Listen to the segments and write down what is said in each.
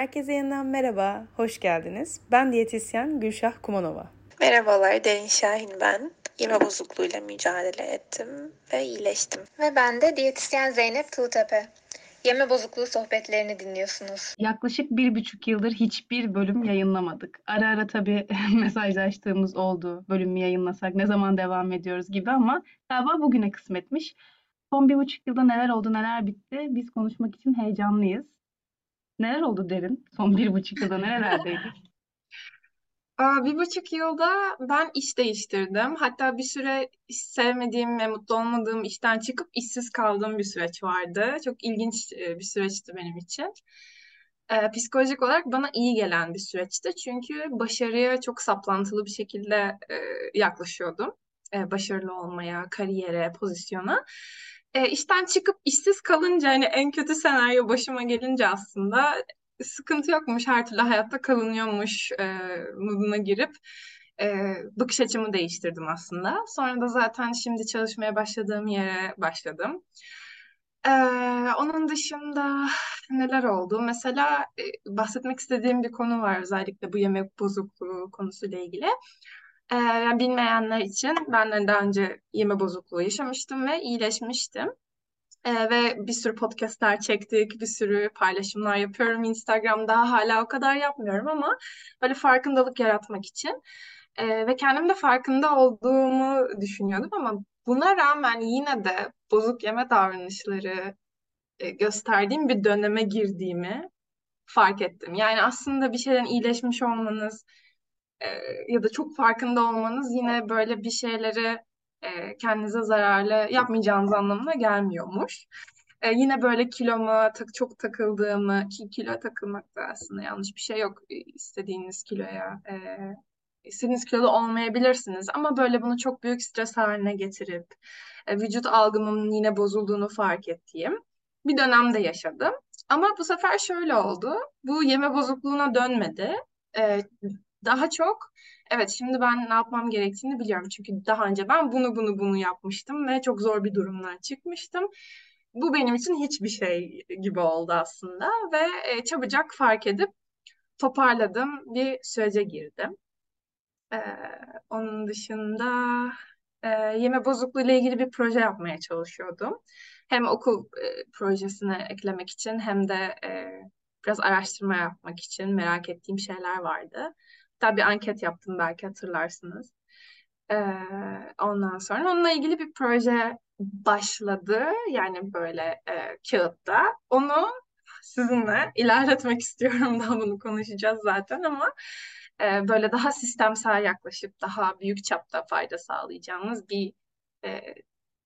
Herkese yeniden merhaba, hoş geldiniz. Ben diyetisyen Gülşah Kumanova. Merhabalar, Derin Şahin ben. Yeme bozukluğuyla mücadele ettim ve iyileştim. Ve ben de diyetisyen Zeynep Tuğtepe. Yeme bozukluğu sohbetlerini dinliyorsunuz. Yaklaşık bir buçuk yıldır hiçbir bölüm yayınlamadık. Ara ara tabii mesajlaştığımız oldu. Bölümü yayınlasak ne zaman devam ediyoruz gibi ama galiba bugüne kısmetmiş. Son bir buçuk yılda neler oldu, neler bitti? Biz konuşmak için heyecanlıyız. Neler oldu Derin? Son bir buçuk yılda nerelerdeydik? Aa, bir buçuk yılda ben iş değiştirdim. Hatta bir süre sevmediğim ve mutlu olmadığım işten çıkıp işsiz kaldığım bir süreç vardı. Çok ilginç e, bir süreçti benim için. Ee, psikolojik olarak bana iyi gelen bir süreçti. Çünkü başarıya çok saplantılı bir şekilde e, yaklaşıyordum. E, başarılı olmaya, kariyere, pozisyona. E, işten çıkıp işsiz kalınca hani en kötü senaryo başıma gelince aslında sıkıntı yokmuş, her türlü hayatta kalınıyormuş e, moduna girip e, bakış açımı değiştirdim aslında. Sonra da zaten şimdi çalışmaya başladığım yere başladım. Ee, onun dışında neler oldu? Mesela e, bahsetmek istediğim bir konu var özellikle bu yemek bozukluğu konusuyla ilgili. Ee, bilmeyenler için ben daha önce yeme bozukluğu yaşamıştım ve iyileşmiştim. Ee, ve bir sürü podcastler çektik, bir sürü paylaşımlar yapıyorum Instagram'da. Hala o kadar yapmıyorum ama böyle farkındalık yaratmak için. Ee, ve kendim de farkında olduğumu düşünüyordum ama buna rağmen yine de bozuk yeme davranışları e, gösterdiğim bir döneme girdiğimi fark ettim. Yani aslında bir şeyden iyileşmiş olmanız e, ya da çok farkında olmanız yine böyle bir şeyleri e, kendinize zararlı yapmayacağınız anlamına gelmiyormuş. E, yine böyle kiloma tak, çok takıldığımı, ki kilo takılmak da aslında yanlış bir şey yok e, istediğiniz kiloya. E, istediğiniz kiloda olmayabilirsiniz ama böyle bunu çok büyük stres haline getirip e, vücut algımın yine bozulduğunu fark ettiğim bir dönemde yaşadım. Ama bu sefer şöyle oldu. Bu yeme bozukluğuna dönmedi. E, daha çok evet şimdi ben ne yapmam gerektiğini biliyorum. Çünkü daha önce ben bunu bunu bunu yapmıştım ve çok zor bir durumdan çıkmıştım. Bu benim için hiçbir şey gibi oldu aslında ve e, çabucak fark edip toparladım bir sürece girdim. Ee, onun dışında e, yeme bozukluğu ile ilgili bir proje yapmaya çalışıyordum. Hem okul e, projesine eklemek için hem de e, biraz araştırma yapmak için merak ettiğim şeyler vardı. Hatta bir anket yaptım belki hatırlarsınız. Ee, ondan sonra onunla ilgili bir proje başladı. Yani böyle e, kağıtta. Onu sizinle ilerletmek istiyorum. Daha bunu konuşacağız zaten ama e, böyle daha sistemsel yaklaşıp daha büyük çapta fayda sağlayacağımız bir e,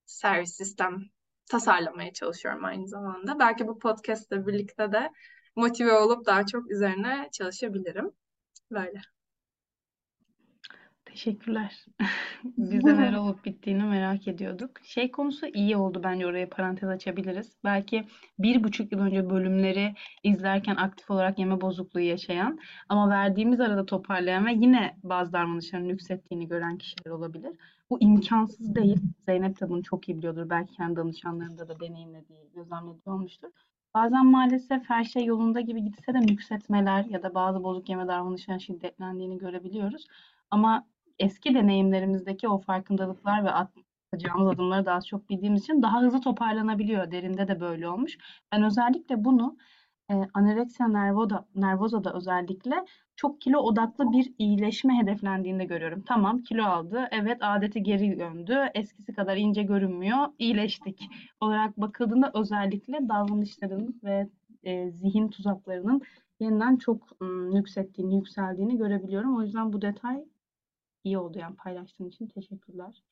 servis sistem tasarlamaya çalışıyorum aynı zamanda. Belki bu podcast'le birlikte de motive olup daha çok üzerine çalışabilirim. Böyle. Teşekkürler. Biz de neler olup bittiğini merak ediyorduk. Şey konusu iyi oldu bence oraya parantez açabiliriz. Belki bir buçuk yıl önce bölümleri izlerken aktif olarak yeme bozukluğu yaşayan ama verdiğimiz arada toparlayan ve yine bazı davranışların yükselttiğini gören kişiler olabilir. Bu imkansız değil. Zeynep de bunu çok iyi biliyordur. Belki kendi danışanlarında da deneyimlediği, gözlemlediği olmuştur. Bazen maalesef her şey yolunda gibi gitse de nüksetmeler ya da bazı bozuk yeme davranışların şiddetlendiğini görebiliyoruz. Ama eski deneyimlerimizdeki o farkındalıklar ve atacağımız adımları daha çok bildiğimiz için daha hızlı toparlanabiliyor. Derinde de böyle olmuş. Ben özellikle bunu e, anoreksiya nervoda, nervoza'da özellikle çok kilo odaklı bir iyileşme hedeflendiğinde görüyorum. Tamam kilo aldı, evet adeti geri döndü, eskisi kadar ince görünmüyor, iyileştik olarak bakıldığında özellikle davranışların ve e, zihin tuzaklarının yeniden çok ım, yükselttiğini, yükseldiğini görebiliyorum. O yüzden bu detay iyi oldu yani paylaştığın için teşekkürler.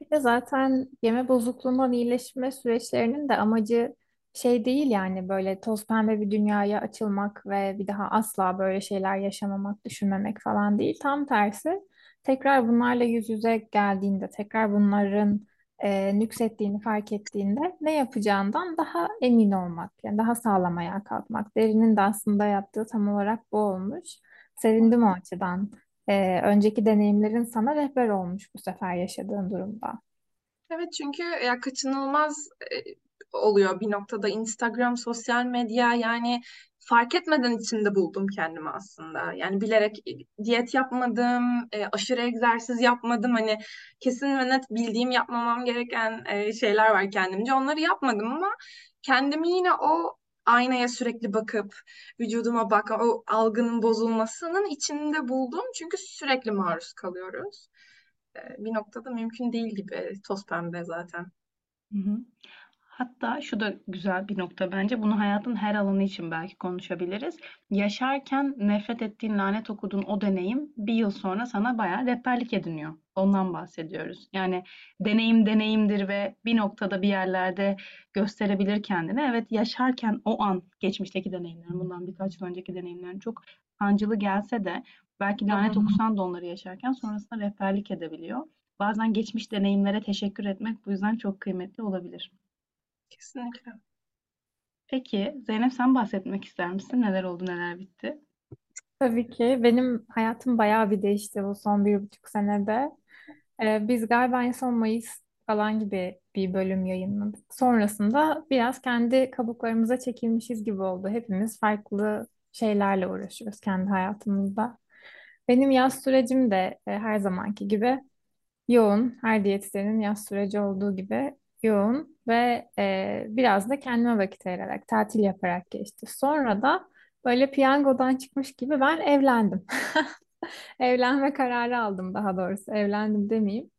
Bir de zaten yeme bozukluğundan iyileşme süreçlerinin de amacı şey değil yani böyle toz pembe bir dünyaya açılmak ve bir daha asla böyle şeyler yaşamamak, düşünmemek falan değil. Tam tersi tekrar bunlarla yüz yüze geldiğinde, tekrar bunların e, nüksettiğini fark ettiğinde ne yapacağından daha emin olmak, yani daha sağlam ayağa kalkmak. Derinin de aslında yaptığı tam olarak bu olmuş. Sevindim o açıdan. E, önceki deneyimlerin sana rehber olmuş bu sefer yaşadığın durumda. Evet çünkü ya kaçınılmaz e, oluyor bir noktada Instagram, sosyal medya yani fark etmeden içinde buldum kendimi aslında. Yani bilerek diyet yapmadım, e, aşırı egzersiz yapmadım. Hani kesin ve net bildiğim yapmamam gereken e, şeyler var kendimce. Onları yapmadım ama kendimi yine o aynaya sürekli bakıp vücuduma bak o algının bozulmasının içinde buldum. Çünkü sürekli maruz kalıyoruz. E, bir noktada mümkün değil gibi toz pembe zaten. Hı hı. Hatta şu da güzel bir nokta bence. Bunu hayatın her alanı için belki konuşabiliriz. Yaşarken nefret ettiğin, lanet okuduğun o deneyim bir yıl sonra sana bayağı rehberlik ediniyor. Ondan bahsediyoruz. Yani deneyim deneyimdir ve bir noktada bir yerlerde gösterebilir kendini. Evet yaşarken o an geçmişteki deneyimlerin, bundan birkaç yıl önceki deneyimlerin çok sancılı gelse de belki lanet okusan da onları yaşarken sonrasında rehberlik edebiliyor. Bazen geçmiş deneyimlere teşekkür etmek bu yüzden çok kıymetli olabilir. Kesinlikle. Peki Zeynep sen bahsetmek ister misin? Neler oldu, neler bitti? Tabii ki benim hayatım bayağı bir değişti bu son bir buçuk senede. Ee, biz galiba en son Mayıs falan gibi bir bölüm yayınladık. Sonrasında biraz kendi kabuklarımıza çekilmişiz gibi oldu. Hepimiz farklı şeylerle uğraşıyoruz kendi hayatımızda. Benim yaz sürecim de e, her zamanki gibi yoğun. Her diyetisyenin yaz süreci olduğu gibi yoğun ve e, biraz da kendime vakit ayırarak, tatil yaparak geçti. Sonra da böyle piyangodan çıkmış gibi ben evlendim. Evlenme kararı aldım daha doğrusu. Evlendim demeyeyim.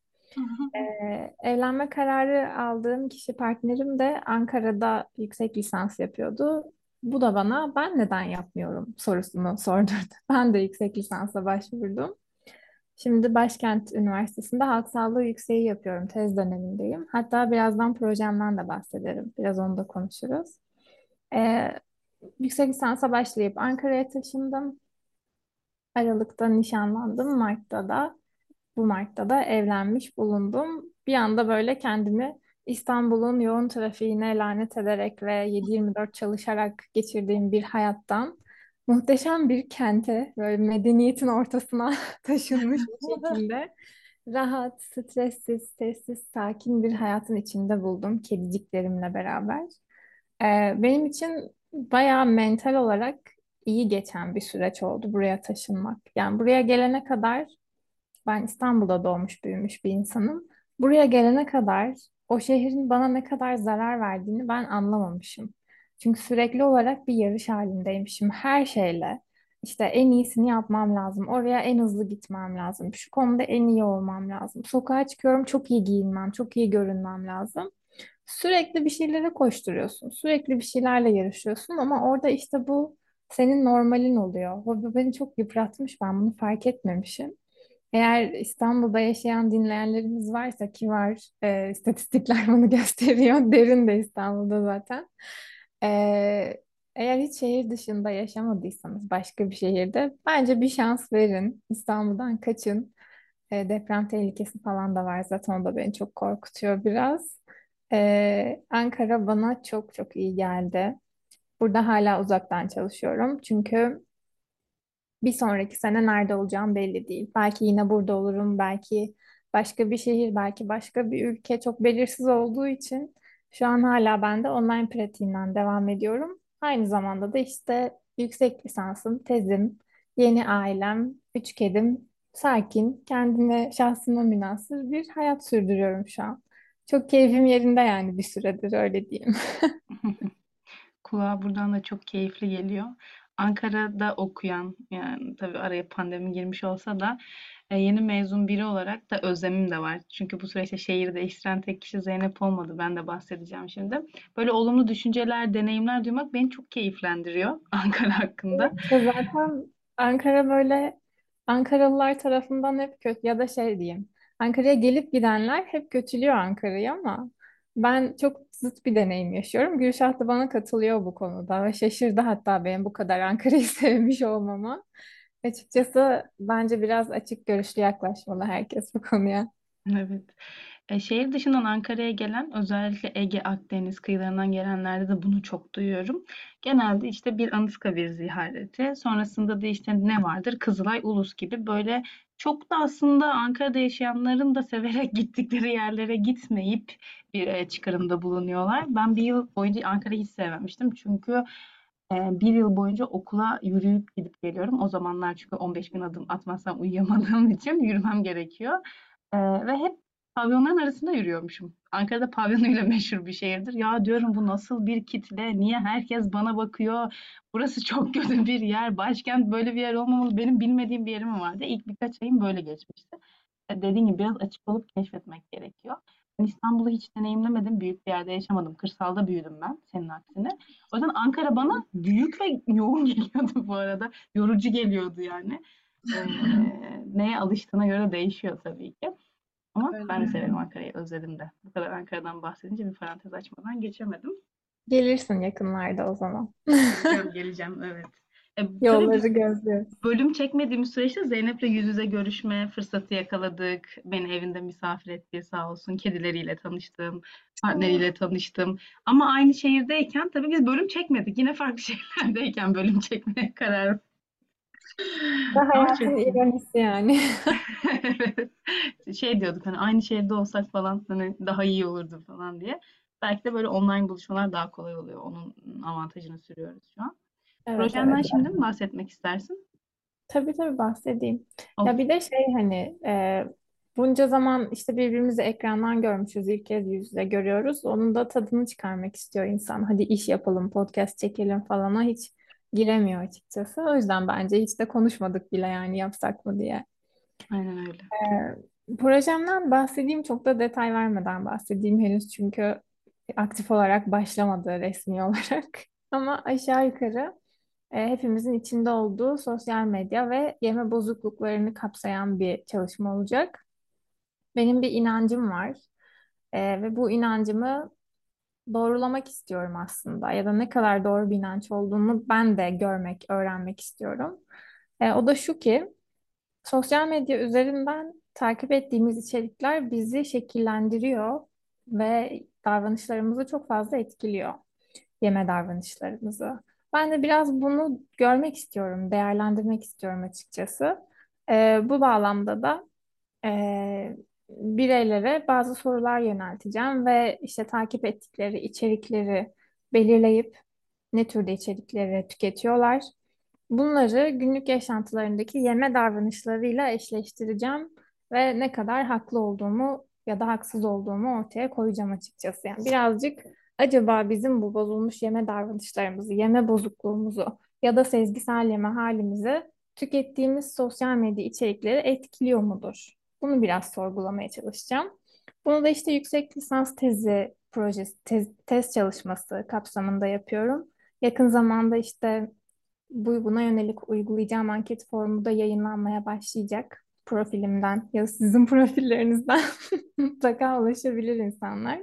Ee, evlenme kararı aldığım kişi partnerim de Ankara'da yüksek lisans yapıyordu. Bu da bana ben neden yapmıyorum sorusunu sordurdu. Ben de yüksek lisansa başvurdum. Şimdi Başkent Üniversitesi'nde halk sağlığı yükseği yapıyorum. Tez dönemindeyim. Hatta birazdan projemden de bahsederim. Biraz onu da konuşuruz. Ee, yüksek lisansa başlayıp Ankara'ya taşındım. Aralık'ta nişanlandım. Mart'ta da bu Mart'ta da evlenmiş bulundum. Bir anda böyle kendimi İstanbul'un yoğun trafiğine lanet ederek ve 7-24 çalışarak geçirdiğim bir hayattan muhteşem bir kente, böyle medeniyetin ortasına taşınmış bir şekilde rahat, stressiz, sessiz, sakin bir hayatın içinde buldum kediciklerimle beraber. Ee, benim için bayağı mental olarak iyi geçen bir süreç oldu buraya taşınmak. Yani buraya gelene kadar ben İstanbul'da doğmuş büyümüş bir insanım. Buraya gelene kadar o şehrin bana ne kadar zarar verdiğini ben anlamamışım. Çünkü sürekli olarak bir yarış halindeymişim her şeyle. İşte en iyisini yapmam lazım. Oraya en hızlı gitmem lazım. Şu konuda en iyi olmam lazım. Sokağa çıkıyorum çok iyi giyinmem, çok iyi görünmem lazım. Sürekli bir şeylere koşturuyorsun. Sürekli bir şeylerle yarışıyorsun ama orada işte bu senin normalin oluyor. Bu beni çok yıpratmış. Ben bunu fark etmemişim. Eğer İstanbul'da yaşayan dinleyenlerimiz varsa ki var, e, istatistikler bunu gösteriyor. Derin de İstanbul'da zaten. E, eğer hiç şehir dışında yaşamadıysanız başka bir şehirde bence bir şans verin. İstanbul'dan kaçın. E, deprem tehlikesi falan da var zaten o da beni çok korkutuyor biraz. E, Ankara bana çok çok iyi geldi. Burada hala uzaktan çalışıyorum. Çünkü bir sonraki sene nerede olacağım belli değil. Belki yine burada olurum, belki başka bir şehir, belki başka bir ülke çok belirsiz olduğu için şu an hala ben de online pratiğinden devam ediyorum. Aynı zamanda da işte yüksek lisansım, tezim, yeni ailem, üç kedim, sakin, kendine, şahsıma münhasır bir hayat sürdürüyorum şu an. Çok keyfim yerinde yani bir süredir öyle diyeyim. Kulağa buradan da çok keyifli geliyor. Ankara'da okuyan yani tabii araya pandemi girmiş olsa da e, yeni mezun biri olarak da özlemim de var. Çünkü bu süreçte şehir değiştiren tek kişi Zeynep olmadı. Ben de bahsedeceğim şimdi. Böyle olumlu düşünceler, deneyimler duymak beni çok keyiflendiriyor Ankara hakkında. Evet, zaten Ankara böyle Ankaralılar tarafından hep kötü ya da şey diyeyim. Ankara'ya gelip gidenler hep kötülüyor Ankara'yı ama ben çok zıt bir deneyim yaşıyorum. Gülşah da bana katılıyor bu konuda ve şaşırdı hatta benim bu kadar Ankara'yı sevmiş olmama. Açıkçası bence biraz açık görüşlü yaklaşmalı herkes bu konuya. Evet. E, şehir dışından Ankara'ya gelen özellikle Ege, Akdeniz kıyılarından gelenlerde de bunu çok duyuyorum. Genelde işte bir Anıtkabir ziyareti, sonrasında da işte ne vardır? Kızılay, Ulus gibi böyle çok da aslında Ankara'da yaşayanların da severek gittikleri yerlere gitmeyip bir e, çıkarımda bulunuyorlar. Ben bir yıl boyunca Ankara'yı hiç sevmemiştim. Çünkü Ee, bir yıl boyunca okula yürüyüp gidip geliyorum. O zamanlar çünkü 15 bin adım atmazsam uyuyamadığım için yürümem gerekiyor. Ee, ve hep pavyonların arasında yürüyormuşum. Ankara'da pavyonuyla meşhur bir şehirdir. Ya diyorum bu nasıl bir kitle? Niye herkes bana bakıyor? Burası çok kötü bir yer. Başkent böyle bir yer olmamalı. Benim bilmediğim bir yerim vardı. İlk birkaç ayım böyle geçmişti. E, dediğim gibi biraz açık olup keşfetmek gerekiyor. Ben İstanbul'u hiç deneyimlemedim. Büyük bir yerde yaşamadım. Kırsalda büyüdüm ben senin aksine. O yüzden Ankara bana büyük ve yoğun geliyordu bu arada. Yorucu geliyordu yani. Ee, neye alıştığına göre değişiyor tabii ki. Ama Öyle. ben de severim Ankara'yı. Özledim de. Bu kadar Ankara'dan bahsedince bir parantez açmadan geçemedim. Gelirsin yakınlarda o zaman. Geleceğim, geleceğim evet. E, Yolları gözlüyoruz. bölüm çekmediğimiz süreçte Zeynep'le yüz yüze görüşme fırsatı yakaladık. Beni evinde misafir etti sağ olsun. Kedileriyle tanıştım, partneriyle tanıştım. Ama aynı şehirdeyken tabii biz bölüm çekmedik. Yine farklı şehirlerdeyken bölüm çekmeye karar Ama hayatın ironisi yani. Evet. Şey diyorduk hani aynı şehirde olsak falan hani daha iyi olurdu falan diye. Belki de böyle online buluşmalar daha kolay oluyor. Onun avantajını sürüyoruz şu an. Evet Projenden evet. şimdi mi bahsetmek istersin? Tabii tabii bahsedeyim. Ya Olur. bir de şey hani e, bunca zaman işte birbirimizi ekrandan görmüşüz. ilk kez yüz yüze görüyoruz. Onun da tadını çıkarmak istiyor insan. Hadi iş yapalım, podcast çekelim falana hiç giremiyor açıkçası. O yüzden bence hiç de konuşmadık bile yani yapsak mı diye. Aynen öyle. Projemden bahsedeyim çok da detay vermeden bahsedeyim henüz çünkü aktif olarak başlamadı resmi olarak. Ama aşağı yukarı e, hepimizin içinde olduğu sosyal medya ve yeme bozukluklarını kapsayan bir çalışma olacak. Benim bir inancım var E, ve bu inancımı doğrulamak istiyorum aslında ya da ne kadar doğru bir inanç olduğunu ben de görmek, öğrenmek istiyorum. E, o da şu ki sosyal medya üzerinden takip ettiğimiz içerikler bizi şekillendiriyor ve davranışlarımızı çok fazla etkiliyor, yeme davranışlarımızı. Ben de biraz bunu görmek istiyorum, değerlendirmek istiyorum açıkçası. E, bu bağlamda da e, bireylere bazı sorular yönelteceğim ve işte takip ettikleri içerikleri belirleyip ne türde içerikleri tüketiyorlar. Bunları günlük yaşantılarındaki yeme davranışlarıyla eşleştireceğim ve ne kadar haklı olduğumu ya da haksız olduğumu ortaya koyacağım açıkçası. Yani birazcık acaba bizim bu bozulmuş yeme davranışlarımızı, yeme bozukluğumuzu ya da sezgisel yeme halimizi tükettiğimiz sosyal medya içerikleri etkiliyor mudur? Bunu biraz sorgulamaya çalışacağım. Bunu da işte yüksek lisans tezi projesi, tez, tez çalışması kapsamında yapıyorum. Yakın zamanda işte bu buna yönelik uygulayacağım anket formu da yayınlanmaya başlayacak profilimden ya sizin profillerinizden mutlaka ulaşabilir insanlar.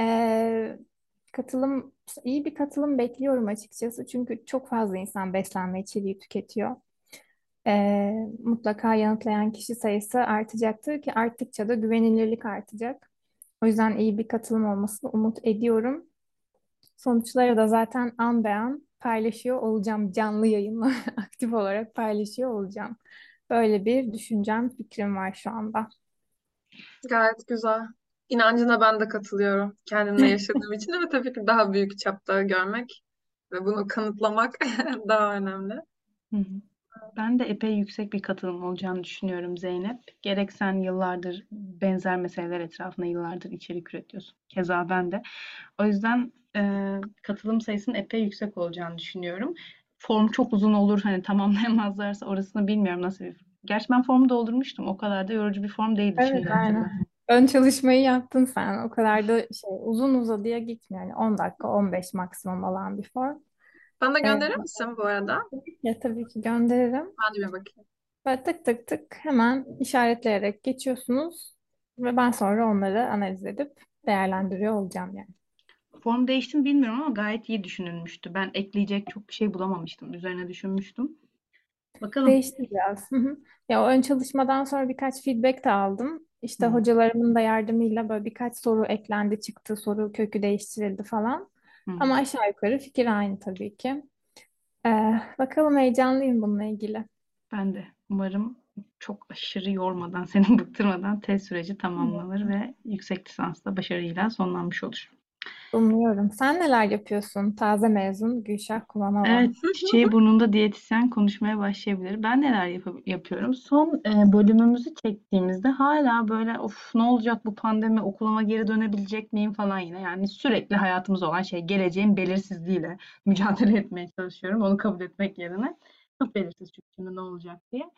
Ee, katılım iyi bir katılım bekliyorum açıkçası çünkü çok fazla insan beslenme içeriği tüketiyor. Ee, mutlaka yanıtlayan kişi sayısı artacaktır ki arttıkça da güvenilirlik artacak. O yüzden iyi bir katılım olmasını umut ediyorum. Sonuçları da zaten an be an paylaşıyor olacağım. Canlı yayınla aktif olarak paylaşıyor olacağım. Böyle bir düşüncem, fikrim var şu anda. Gayet güzel. İnancına ben de katılıyorum. Kendimle yaşadığım için ama tabii ki daha büyük çapta görmek ve bunu kanıtlamak daha önemli. Hı hı. Ben de epey yüksek bir katılım olacağını düşünüyorum Zeynep. Gerek sen yıllardır benzer meseleler etrafında yıllardır içerik üretiyorsun. Keza ben de. O yüzden e, katılım sayısının epey yüksek olacağını düşünüyorum. Form çok uzun olur. Hani tamamlayamazlarsa orasını bilmiyorum nasıl bir... Gerçi ben formu doldurmuştum. O kadar da yorucu bir form değildi Evet, şimdi aynen. Ön çalışmayı yaptın sen. O kadar da şey uzun uzadıya gitmiyor. Yani 10 dakika, 15 maksimum olan bir form. Bana Evet, gönderir misin bu arada? ya tabii ki gönderirim. Ben de bir bakayım. Böyle tık tık tık hemen işaretleyerek geçiyorsunuz ve ben sonra onları analiz edip değerlendiriyor olacağım yani. Form değişti mi bilmiyorum ama gayet iyi düşünülmüştü. Ben ekleyecek çok bir şey bulamamıştım. Üzerine düşünmüştüm. Bakalım. Değişti biraz. Hı hı. Ya o ön çalışmadan sonra birkaç feedback de aldım. İşte Hı. hocalarımın da yardımıyla böyle birkaç soru eklendi çıktı, soru kökü değiştirildi falan. Hı. Ama aşağı yukarı fikir aynı tabii ki. Ee, bakalım heyecanlıyım bununla ilgili. Ben de umarım çok aşırı yormadan, seni bıktırmadan test süreci tamamlanır ve yüksek lisansta başarıyla sonlanmış olur. Umuyorum. Sen neler yapıyorsun? Taze mezun Gülşah Kumanova. Evet, çiçeği burnunda diyetisyen konuşmaya başlayabilir. Ben neler yap- yapıyorum? Son e, bölümümüzü çektiğimizde hala böyle of ne olacak bu pandemi okuluma geri dönebilecek miyim falan yine. Yani sürekli hayatımız olan şey geleceğin belirsizliğiyle mücadele etmeye çalışıyorum. Onu kabul etmek yerine. Çok belirsiz çünkü şimdi ne olacak diye.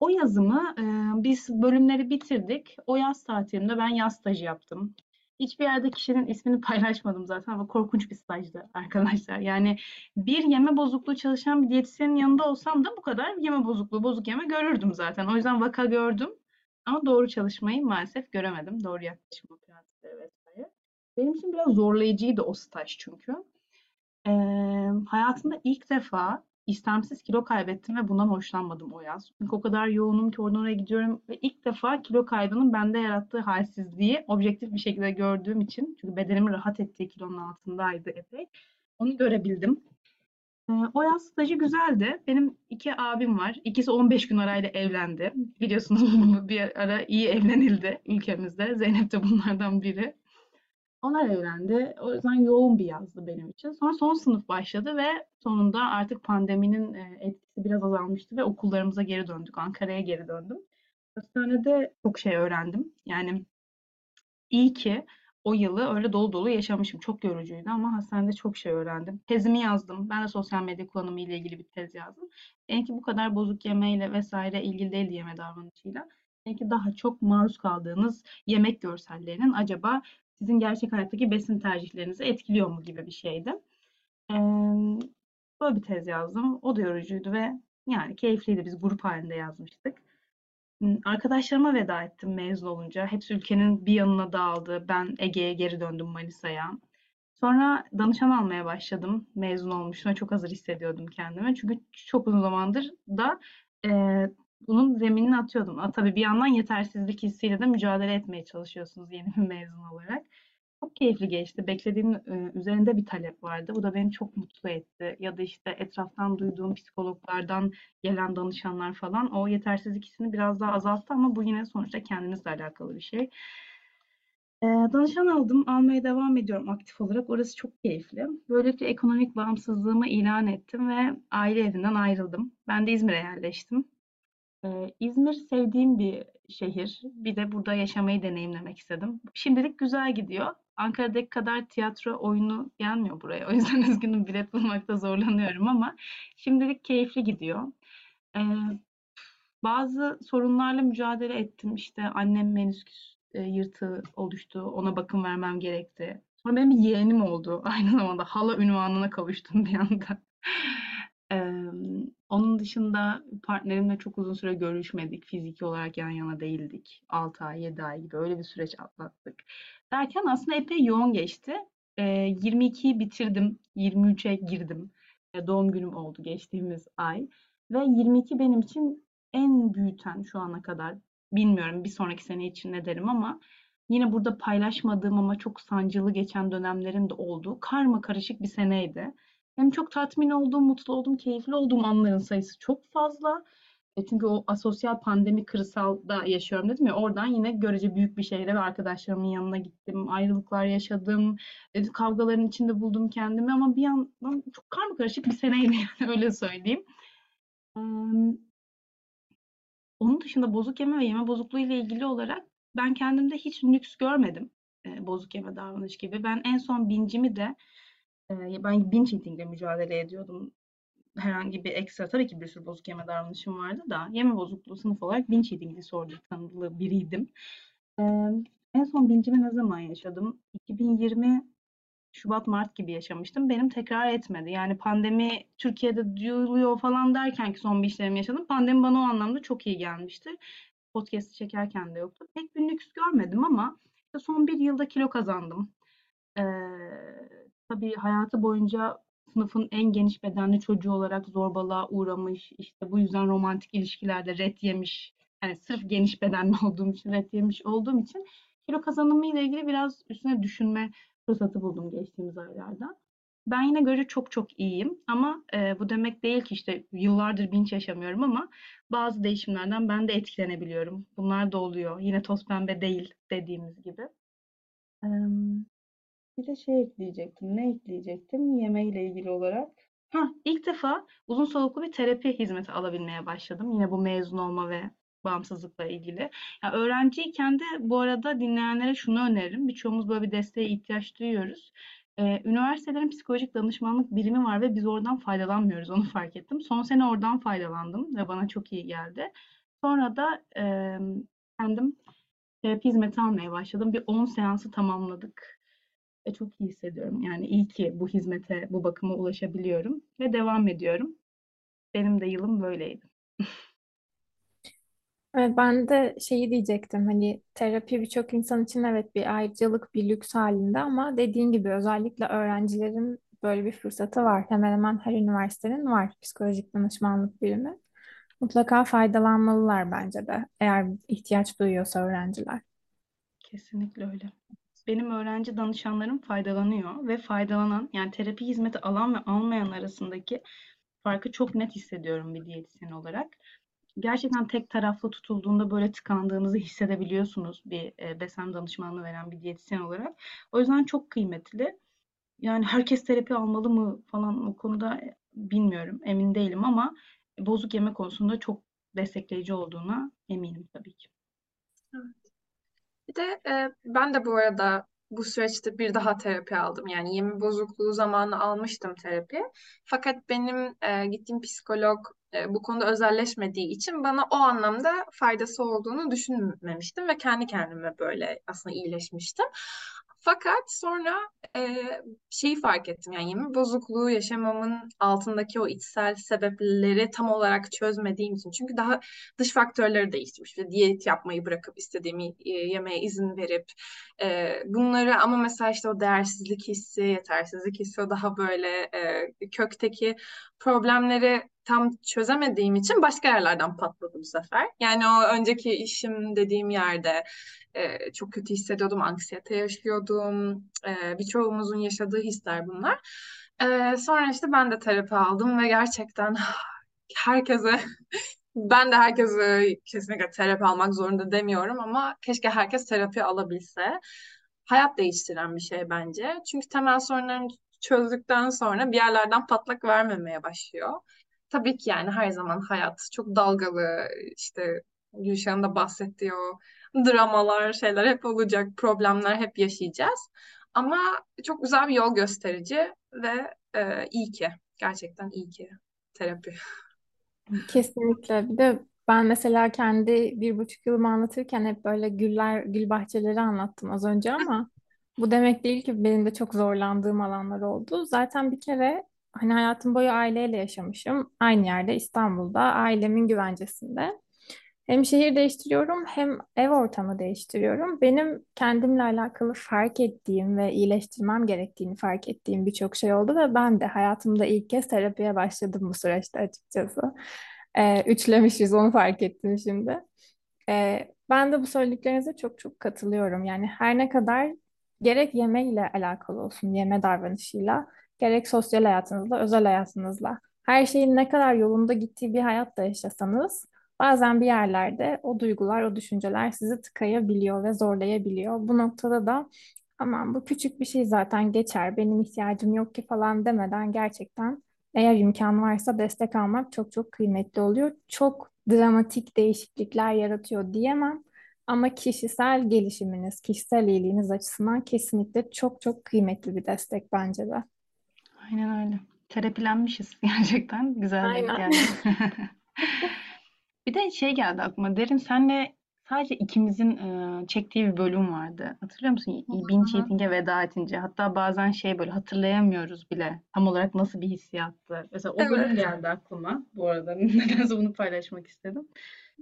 O yazımı e, biz bölümleri bitirdik. O yaz tatilimde ben yaz stajı yaptım. Hiçbir yerde kişinin ismini paylaşmadım zaten ama korkunç bir stajdı arkadaşlar. Yani bir yeme bozukluğu çalışan bir diyetisyenin yanında olsam da bu kadar yeme bozukluğu, bozuk yeme görürdüm zaten. O yüzden vaka gördüm ama doğru çalışmayı maalesef göremedim. Doğru yaklaşım prensipleri vesaire. Benim için biraz zorlayıcıydı o staj çünkü. Ee, hayatımda ilk defa istemsiz kilo kaybettim ve bundan hoşlanmadım o yaz. Çünkü o kadar yoğunum ki oraya gidiyorum ve ilk defa kilo kaybının bende yarattığı halsizliği objektif bir şekilde gördüğüm için çünkü bedenimin rahat ettiği kilonun altındaydı epey. Onu görebildim. O yaz stajı güzeldi. Benim iki abim var. İkisi 15 gün arayla evlendi. Biliyorsunuz bir ara iyi evlenildi ülkemizde. Zeynep de bunlardan biri. Onlar evlendi. O yüzden yoğun bir yazdı benim için. Sonra son sınıf başladı ve sonunda artık pandeminin e, etkisi biraz azalmıştı ve okullarımıza geri döndük. Ankara'ya geri döndüm. Hastanede çok şey öğrendim. Yani iyi ki o yılı öyle dolu dolu yaşamışım. Çok yorucuydu ama hastanede çok şey öğrendim. Tezimi yazdım. Ben de sosyal medya kullanımı ile ilgili bir tez yazdım. Belki bu kadar bozuk yemeyle vesaire ilgili değildi yeme davranışıyla. Belki daha çok maruz kaldığınız yemek görsellerinin acaba sizin gerçek hayattaki besin tercihlerinizi etkiliyor mu gibi bir şeydi. Böyle bir tez yazdım. O da yorucuydu ve yani keyifliydi. Biz grup halinde yazmıştık. Arkadaşlarıma veda ettim mezun olunca. Hepsi ülkenin bir yanına dağıldı. Ben Ege'ye geri döndüm Manisa'ya. Sonra danışan almaya başladım. Mezun olmuştum ve çok hazır hissediyordum kendimi. Çünkü çok uzun zamandır da e, bunun zeminini atıyordum. A, tabii bir yandan yetersizlik hissiyle de mücadele etmeye çalışıyorsunuz yeni bir mezun olarak. Çok keyifli geçti. Beklediğim e, üzerinde bir talep vardı. Bu da beni çok mutlu etti. Ya da işte etraftan duyduğum psikologlardan gelen danışanlar falan o yetersizlik hissini biraz daha azalttı ama bu yine sonuçta kendinizle alakalı bir şey. E, danışan aldım. Almaya devam ediyorum aktif olarak. Orası çok keyifli. Böylelikle ekonomik bağımsızlığımı ilan ettim ve aile evinden ayrıldım. Ben de İzmir'e yerleştim. İzmir sevdiğim bir şehir. Bir de burada yaşamayı deneyimlemek istedim. Şimdilik güzel gidiyor. Ankara'daki kadar tiyatro oyunu gelmiyor buraya. O yüzden üzgünüm bilet bulmakta zorlanıyorum ama şimdilik keyifli gidiyor. Ee, bazı sorunlarla mücadele ettim. İşte annem menisküs e, yırtığı oluştu. Ona bakım vermem gerekti. Sonra benim bir yeğenim oldu. Aynı zamanda hala ünvanına kavuştum bir anda. Emm, onun dışında partnerimle çok uzun süre görüşmedik. Fiziki olarak yan yana değildik. 6 ay, 7 ay gibi öyle bir süreç atlattık. Derken aslında epey yoğun geçti. Eee, 22'yi bitirdim, 23'e girdim. Eee, doğum günüm oldu geçtiğimiz ay ve 22 benim için en büyüten şu ana kadar. Bilmiyorum bir sonraki sene için ne derim ama yine burada paylaşmadığım ama çok sancılı geçen dönemlerin de olduğu karmakarışık bir seneydi. Hem çok tatmin olduğum, mutlu olduğum, keyifli olduğum anların sayısı çok fazla. E çünkü o asosyal pandemi kırsalda yaşıyorum dedim ya oradan yine görece büyük bir şehre ve arkadaşlarımın yanına gittim. Ayrılıklar yaşadım. E, kavgaların içinde buldum kendimi ama bir yandan çok karmakarışık bir seneydi yani öyle söyleyeyim. Onun dışında bozuk yeme ve yeme bozukluğu ile ilgili olarak ben kendimde hiç lüks görmedim. E, bozuk yeme davranış gibi. Ben en son bincimi de Ben binge eating'le mücadele ediyordum. Herhangi bir ekstra tabii ki bir sürü bozuk yeme davranışım vardı da yeme bozukluğu sınıf olarak binge eating disorder tanılı biriydim. En son binge'imi ne zaman yaşadım? 2020 Şubat Mart gibi yaşamıştım. Benim tekrar etmedi. Yani pandemi Türkiye'de duyuluyor falan derken ki son bir işlerimi yaşadım. Pandemi bana o anlamda çok iyi gelmişti. Podcast'ı çekerken de yoktu. Pek bir lüks görmedim ama son bir yılda kilo kazandım. Eee tabii hayatı boyunca sınıfın en geniş bedenli çocuğu olarak zorbalığa uğramış, işte bu yüzden romantik ilişkilerde ret yemiş, yani sırf geniş bedenli olduğum için ret yemiş olduğum için kilo kazanımı ile ilgili biraz üstüne düşünme fırsatı buldum geçtiğimiz aylarda. Ben yine göre çok çok iyiyim ama e, bu demek değil ki işte yıllardır binç yaşamıyorum ama bazı değişimlerden ben de etkilenebiliyorum. Bunlar da oluyor. Yine toz pembe değil dediğimiz gibi. Bir de şey ekleyecektim. Ne ekleyecektim? Yemeğiyle ilgili olarak. Ha, ilk defa uzun soluklu bir terapi hizmeti alabilmeye başladım. Yine bu mezun olma ve bağımsızlıkla ilgili. Ya öğrenciyken de bu arada dinleyenlere şunu öneririm. Birçoğumuz böyle bir desteğe ihtiyaç duyuyoruz. Ee, üniversitelerin psikolojik danışmanlık birimi var ve biz oradan faydalanmıyoruz. Onu fark ettim. Son sene oradan faydalandım ve bana çok iyi geldi. Sonra da e, kendim terapi hizmeti almaya başladım. Bir 10 seansı tamamladık. Ve çok iyi hissediyorum. Yani iyi ki bu hizmete, bu bakıma ulaşabiliyorum ve devam ediyorum. Benim de yılım böyleydi. Evet, ben de şeyi diyecektim hani terapi birçok insan için evet bir ayrıcalık bir lüks halinde ama dediğin gibi özellikle öğrencilerin böyle bir fırsatı var. Hemen hemen her üniversitenin var psikolojik danışmanlık birimi. Mutlaka faydalanmalılar bence de eğer ihtiyaç duyuyorsa öğrenciler. Kesinlikle öyle. Benim öğrenci danışanlarım faydalanıyor ve faydalanan yani terapi hizmeti alan ve almayan arasındaki farkı çok net hissediyorum bir diyetisyen olarak. Gerçekten tek taraflı tutulduğunda böyle tıkandığınızı hissedebiliyorsunuz bir e, beslenme danışmanlığı veren bir diyetisyen olarak. O yüzden çok kıymetli. Yani herkes terapi almalı mı falan o konuda e, bilmiyorum, emin değilim ama bozuk yeme konusunda çok destekleyici olduğuna eminim tabii ki. Bir de e, ben de bu arada bu süreçte bir daha terapi aldım. Yani yeme bozukluğu zamanı almıştım terapi. Fakat benim e, gittiğim psikolog e, bu konuda özelleşmediği için bana o anlamda faydası olduğunu düşünmemiştim ve kendi kendime böyle aslında iyileşmiştim. Fakat sonra e, şeyi fark ettim yani yeme bozukluğu yaşamamın altındaki o içsel sebepleri tam olarak çözmediğim için. Çünkü daha dış faktörleri değiştirmiş. İşte diyet yapmayı bırakıp istediğimi e, yemeye izin verip e, bunları ama mesela işte o değersizlik hissi, yetersizlik hissi o daha böyle e, kökteki problemleri tam çözemediğim için başka yerlerden patladı bu sefer. Yani o önceki işim dediğim yerde e, çok kötü hissediyordum, anksiyete yaşıyordum. E, birçoğumuzun yaşadığı hisler bunlar. E, sonra işte ben de terapi aldım ve gerçekten herkese ben de herkese kesinlikle terapi almak zorunda demiyorum ama keşke herkes terapi alabilse. Hayat değiştiren bir şey bence. Çünkü temel sorunlarını çözdükten sonra bir yerlerden patlak vermemeye başlıyor. Tabii ki yani her zaman hayat çok dalgalı işte Gülşah'ın da bahsettiği dramalar, şeyler hep olacak, problemler hep yaşayacağız. Ama çok güzel bir yol gösterici ve e, iyi ki, gerçekten iyi ki terapi. Kesinlikle. Bir de ben mesela kendi bir buçuk yılımı anlatırken hep böyle güller, gül bahçeleri anlattım az önce ama bu demek değil ki benim de çok zorlandığım alanlar oldu. Zaten bir kere hani hayatım boyu aileyle yaşamışım. Aynı yerde İstanbul'da ailemin güvencesinde. Hem şehir değiştiriyorum hem ev ortamı değiştiriyorum. Benim kendimle alakalı fark ettiğim ve iyileştirmem gerektiğini fark ettiğim birçok şey oldu ve ben de hayatımda ilk kez terapiye başladım bu süreçte açıkçası. Ee, üçlemişiz onu fark ettim şimdi. Ee, ben de bu söylediklerinize çok çok katılıyorum. Yani her ne kadar gerek yemeyle alakalı olsun, yeme davranışıyla, gerek sosyal hayatınızla, özel hayatınızla, her şeyin ne kadar yolunda gittiği bir hayatta yaşasanız, Bazen bir yerlerde o duygular, o düşünceler sizi tıkayabiliyor ve zorlayabiliyor. Bu noktada da aman bu küçük bir şey zaten geçer, benim ihtiyacım yok ki falan demeden gerçekten eğer imkan varsa destek almak çok çok kıymetli oluyor. Çok dramatik değişiklikler yaratıyor diyemem ama kişisel gelişiminiz, kişisel iyiliğiniz açısından kesinlikle çok çok kıymetli bir destek bence de. Aynen öyle. Terapilenmişiz gerçekten. Güzel denk Aynen. geldi. Bir de şey geldi aklıma. Derin senle sadece ikimizin e, çektiği bir bölüm vardı. Hatırlıyor musun? Hı. Eating'e veda edince. Hatta bazen şey böyle hatırlayamıyoruz bile. Tam olarak nasıl bir hissiyattı. Mesela o bölüm Evet. geldi aklıma. Bu arada nedense bunu paylaşmak istedim.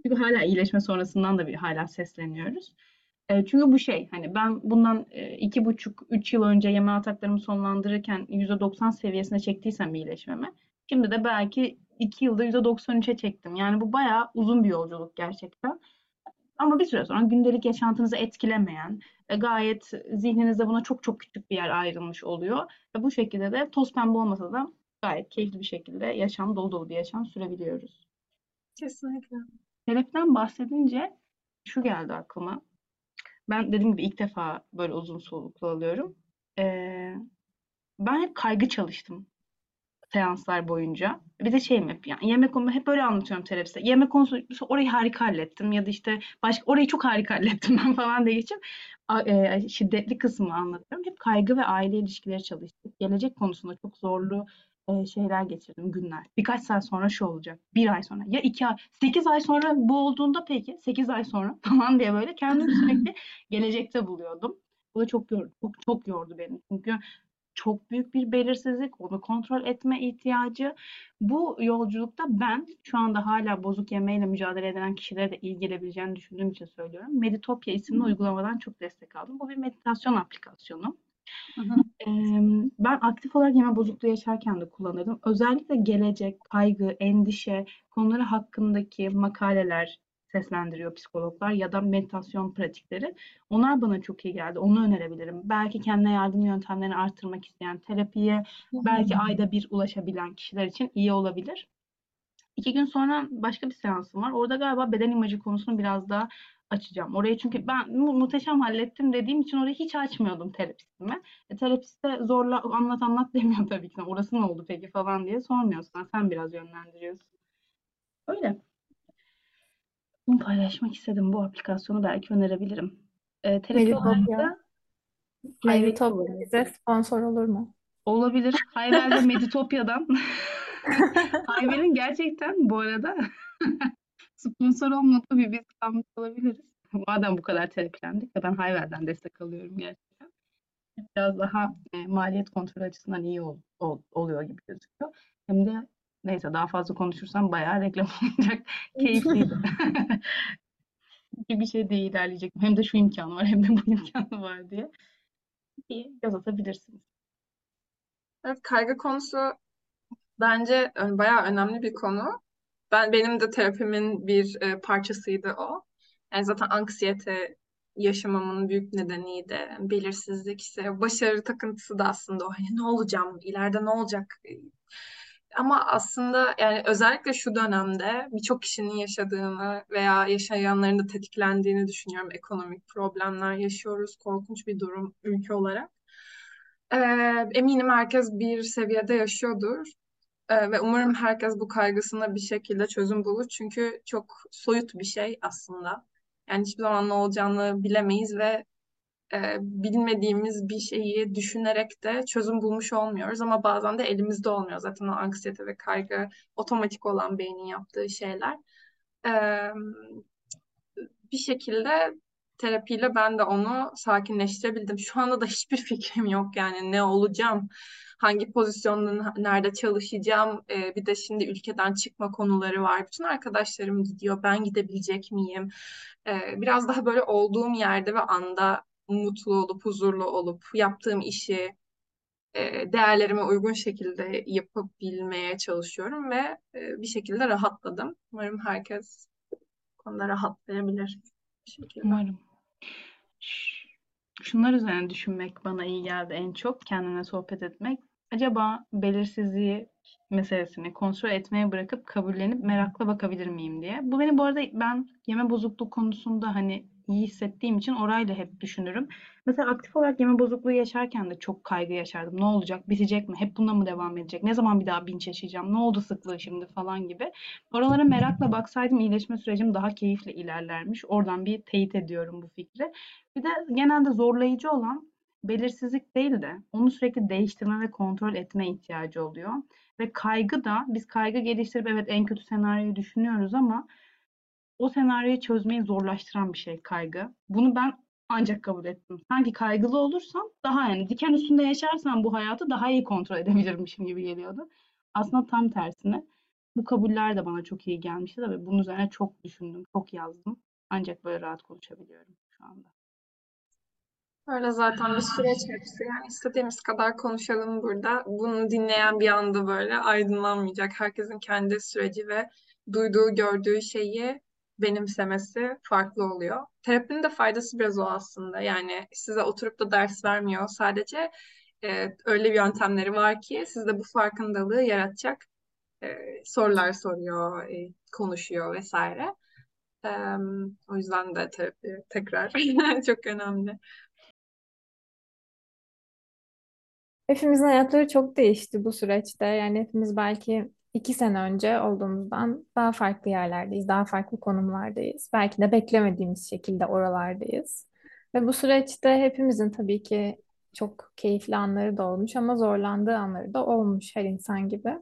Çünkü hala iyileşme sonrasından da bir hala sesleniyoruz. E, çünkü bu şey hani ben bundan e, iki buçuk, üç yıl önce yeme ataklarımı sonlandırırken %90 seviyesine çektiysem iyileşmemi. Şimdi de belki iki yılda %93'e çektim. Yani bu bayağı uzun bir yolculuk gerçekten. Ama bir süre sonra gündelik yaşantınızı etkilemeyen, e, gayet zihninizde buna çok çok küçük bir yer ayrılmış oluyor. Ve bu şekilde de toz pembe olmasa da gayet keyifli bir şekilde yaşam, dolu dolu bir yaşam sürebiliyoruz. Kesinlikle. Terapiden bahsedince şu geldi aklıma. Ben dediğim gibi ilk defa böyle uzun soluklu alıyorum. Ee, ben hep kaygı çalıştım seanslar boyunca. Bir de şeyim hep yani yemek konumu hep böyle anlatıyorum terapiste. Yemek konusu orayı harika hallettim ya da işte başka orayı çok harika hallettim ben falan diye geçip e, şiddetli kısmı anlatıyorum. Hep kaygı ve aile ilişkileri çalıştık. Gelecek konusunda çok zorlu e, şeyler geçirdim günler. Birkaç saat sonra şu olacak. Bir ay sonra. Ya iki ay. Sekiz ay sonra bu olduğunda peki. Sekiz ay sonra falan diye böyle kendimi sürekli gelecekte buluyordum. Bu da çok yordu. Çok, çok yordu beni. Çünkü çok büyük bir belirsizlik, onu kontrol etme ihtiyacı. Bu yolculukta ben şu anda hala bozuk yemeyle mücadele eden kişilere de iyi gelebileceğini düşündüğüm için söylüyorum. Meditopya isimli uygulamadan çok destek aldım. Bu bir meditasyon aplikasyonu. Ben aktif olarak yeme bozukluğu yaşarken de kullanırdım. Özellikle gelecek, kaygı, endişe konuları hakkındaki makaleler, seslendiriyor psikologlar ya da meditasyon pratikleri. Onlar bana çok iyi geldi. Onu önerebilirim. Belki kendine yardım yöntemlerini arttırmak isteyen terapiye, belki ayda bir ulaşabilen kişiler için iyi olabilir. İki gün sonra başka bir seansım var. Orada galiba beden imajı konusunu biraz daha açacağım. Orayı çünkü ben mu muhteşem hallettim dediğim için orayı hiç açmıyordum terapistime. E, terapist de zorla anlat anlat demiyor tabii ki. Orası ne oldu peki falan diye sormuyorsun. Sen biraz yönlendiriyorsun. Öyle. Bunu paylaşmak istedim. Bu aplikasyonu belki önerebilirim. Ee, terapi olarak Meditopya. bize sponsor olur mu? Olabilir. Hayvel ve Meditopya'dan. Hayvel'in gerçekten bu arada sponsor olmadığı bir biz kalmış olabiliriz. Madem bu kadar terapilendik ve ben Hayvel'den destek alıyorum gerçekten. Biraz daha e, maliyet kontrolü açısından iyi ol, ol- oluyor gibi gözüküyor. Hem de neyse daha fazla konuşursam bayağı reklam olacak. Keyifliydi. bir şey değil ilerleyecek. Hem de şu imkanı var hem de bu imkanı var diye. İyi göz atabilirsiniz. Evet, kaygı konusu bence e, bayağı önemli bir konu. Ben benim de terapimin bir e, parçasıydı o. Yani zaten anksiyete yaşamamın büyük nedeniydi. Belirsizlik işte başarı takıntısı da aslında o. Hani ne olacağım, ileride ne olacak? Ama aslında yani özellikle şu dönemde birçok kişinin yaşadığını veya yaşayanların da tetiklendiğini düşünüyorum. Ekonomik problemler yaşıyoruz. Korkunç bir durum ülke olarak. Ee, eminim herkes bir seviyede yaşıyordur. Ee, ve umarım herkes bu kaygısına bir şekilde çözüm bulur. Çünkü çok soyut bir şey aslında. Yani hiçbir zaman ne olacağını bilemeyiz ve e, bilmediğimiz bir şeyi düşünerek de çözüm bulmuş olmuyoruz ama bazen de elimizde olmuyor. Zaten o anksiyete ve kaygı otomatik olan beynin yaptığı şeyler. E, bir şekilde terapiyle ben de onu sakinleştirebildim. Şu anda da hiçbir fikrim yok yani ne olacağım, hangi pozisyonda nerede çalışacağım. E, bir de şimdi ülkeden çıkma konuları var. Bütün arkadaşlarım gidiyor, ben gidebilecek miyim? E, biraz daha böyle olduğum yerde ve anda mutlu olup, huzurlu olup, yaptığım işi e, değerlerime uygun şekilde yapabilmeye çalışıyorum ve e, bir şekilde rahatladım. Umarım herkes konuda rahatlayabilir. Umarım. Şunlar üzerine düşünmek bana iyi geldi en çok. Kendine sohbet etmek. Acaba belirsizliği meselesini kontrol etmeye bırakıp kabullenip merakla bakabilir miyim diye. Bu beni bu arada ben yeme bozukluğu konusunda hani iyi hissettiğim için orayla hep düşünürüm. Mesela aktif olarak yeme bozukluğu yaşarken de çok kaygı yaşardım. Ne olacak? Bitecek mi? Hep bununla mı devam edecek? Ne zaman bir daha binç yaşayacağım? Ne oldu sıklığı şimdi falan gibi. Oralara merakla baksaydım iyileşme sürecim daha keyifli ilerlermiş. Oradan bir teyit ediyorum bu fikri. Bir de genelde zorlayıcı olan belirsizlik değil de onu sürekli değiştirme ve kontrol etme ihtiyacı oluyor. Ve kaygı da biz kaygı geliştirip evet en kötü senaryoyu düşünüyoruz ama o senaryoyu çözmeyi zorlaştıran bir şey kaygı. Bunu ben ancak kabul ettim. Sanki kaygılı olursam daha yani diken üstünde yaşarsam bu hayatı daha iyi kontrol edebilirmişim gibi geliyordu. Aslında tam tersine bu kabuller de bana çok iyi gelmişti ve bunun üzerine çok düşündüm, çok yazdım. Ancak böyle rahat konuşabiliyorum şu anda. Öyle zaten bir süreç hepsi. Yani istediğimiz kadar konuşalım burada. Bunu dinleyen bir anda böyle aydınlanmayacak. Herkesin kendi süreci ve duyduğu, gördüğü şeyi benimsemesi farklı oluyor. Terapinin de faydası biraz o aslında. Yani size oturup da ders vermiyor. Sadece e, öyle bir yöntemleri var ki sizde bu farkındalığı yaratacak e, sorular soruyor, e, konuşuyor vesaire. E, o yüzden de terapi tekrar çok önemli. Hepimizin hayatları çok değişti bu süreçte. Yani hepimiz belki iki sene önce olduğumuzdan daha farklı yerlerdeyiz, daha farklı konumlardayız. Belki de beklemediğimiz şekilde oralardayız. Ve bu süreçte hepimizin tabii ki çok keyifli anları da olmuş ama zorlandığı anları da olmuş her insan gibi.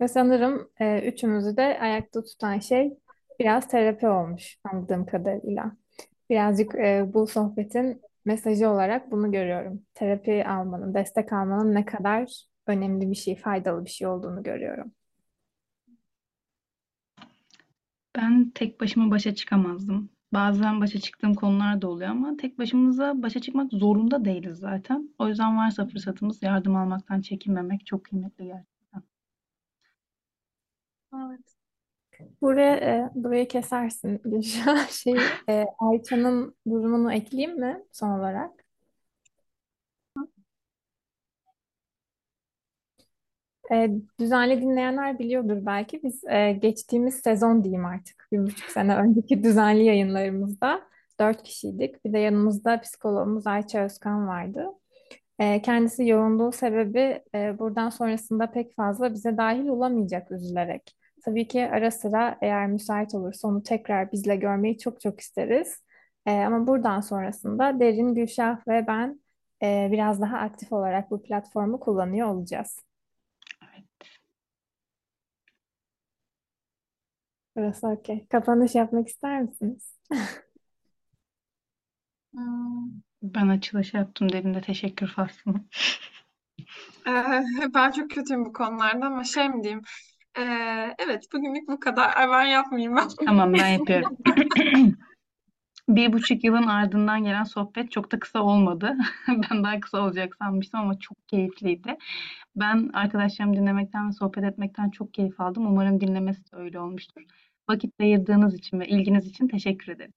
Ve sanırım e, üçümüzü de ayakta tutan şey biraz terapi olmuş anladığım kadarıyla. Birazcık e, bu sohbetin mesajı olarak bunu görüyorum. Terapi almanın, destek almanın ne kadar önemli bir şey, faydalı bir şey olduğunu görüyorum. Ben tek başıma başa çıkamazdım. Bazen başa çıktığım konular da oluyor ama tek başımıza başa çıkmak zorunda değiliz zaten. O yüzden varsa fırsatımız yardım almaktan çekinmemek çok kıymetli gerçekten. Evet. Buraya, e, burayı kesersin. Şey, e, Ayça'nın durumunu ekleyeyim mi son olarak? E, düzenli dinleyenler biliyordur belki. Biz e, geçtiğimiz sezon diyeyim artık. Bir buçuk sene önceki düzenli yayınlarımızda dört kişiydik. Bir de yanımızda psikologumuz Ayça Özkan vardı. E, kendisi yoğunluğu sebebi e, buradan sonrasında pek fazla bize dahil olamayacak üzülerek. Tabii ki ara sıra eğer müsait olursa onu tekrar bizle görmeyi çok çok isteriz. E, ama buradan sonrasında Derin, Gülşah ve ben e, biraz daha aktif olarak bu platformu kullanıyor olacağız. Burası okey. Kapanış yapmak ister misiniz? Hmm. Ben açılış yaptım dedim de teşekkür faslını. Ee, ben çok kötüyüm bu konularda ama şey mi diyeyim? Ee, evet bugünlük bu kadar. Ay, ben yapmayayım ben. Tamam ben yapıyorum. Bir buçuk yılın ardından gelen sohbet çok da kısa olmadı. Ben daha kısa olacak sanmıştım ama çok keyifliydi. Ben arkadaşlarımı dinlemekten ve sohbet etmekten çok keyif aldım. Umarım dinlemesi de öyle olmuştur. Vakit ayırdığınız için ve ilginiz için teşekkür ederiz.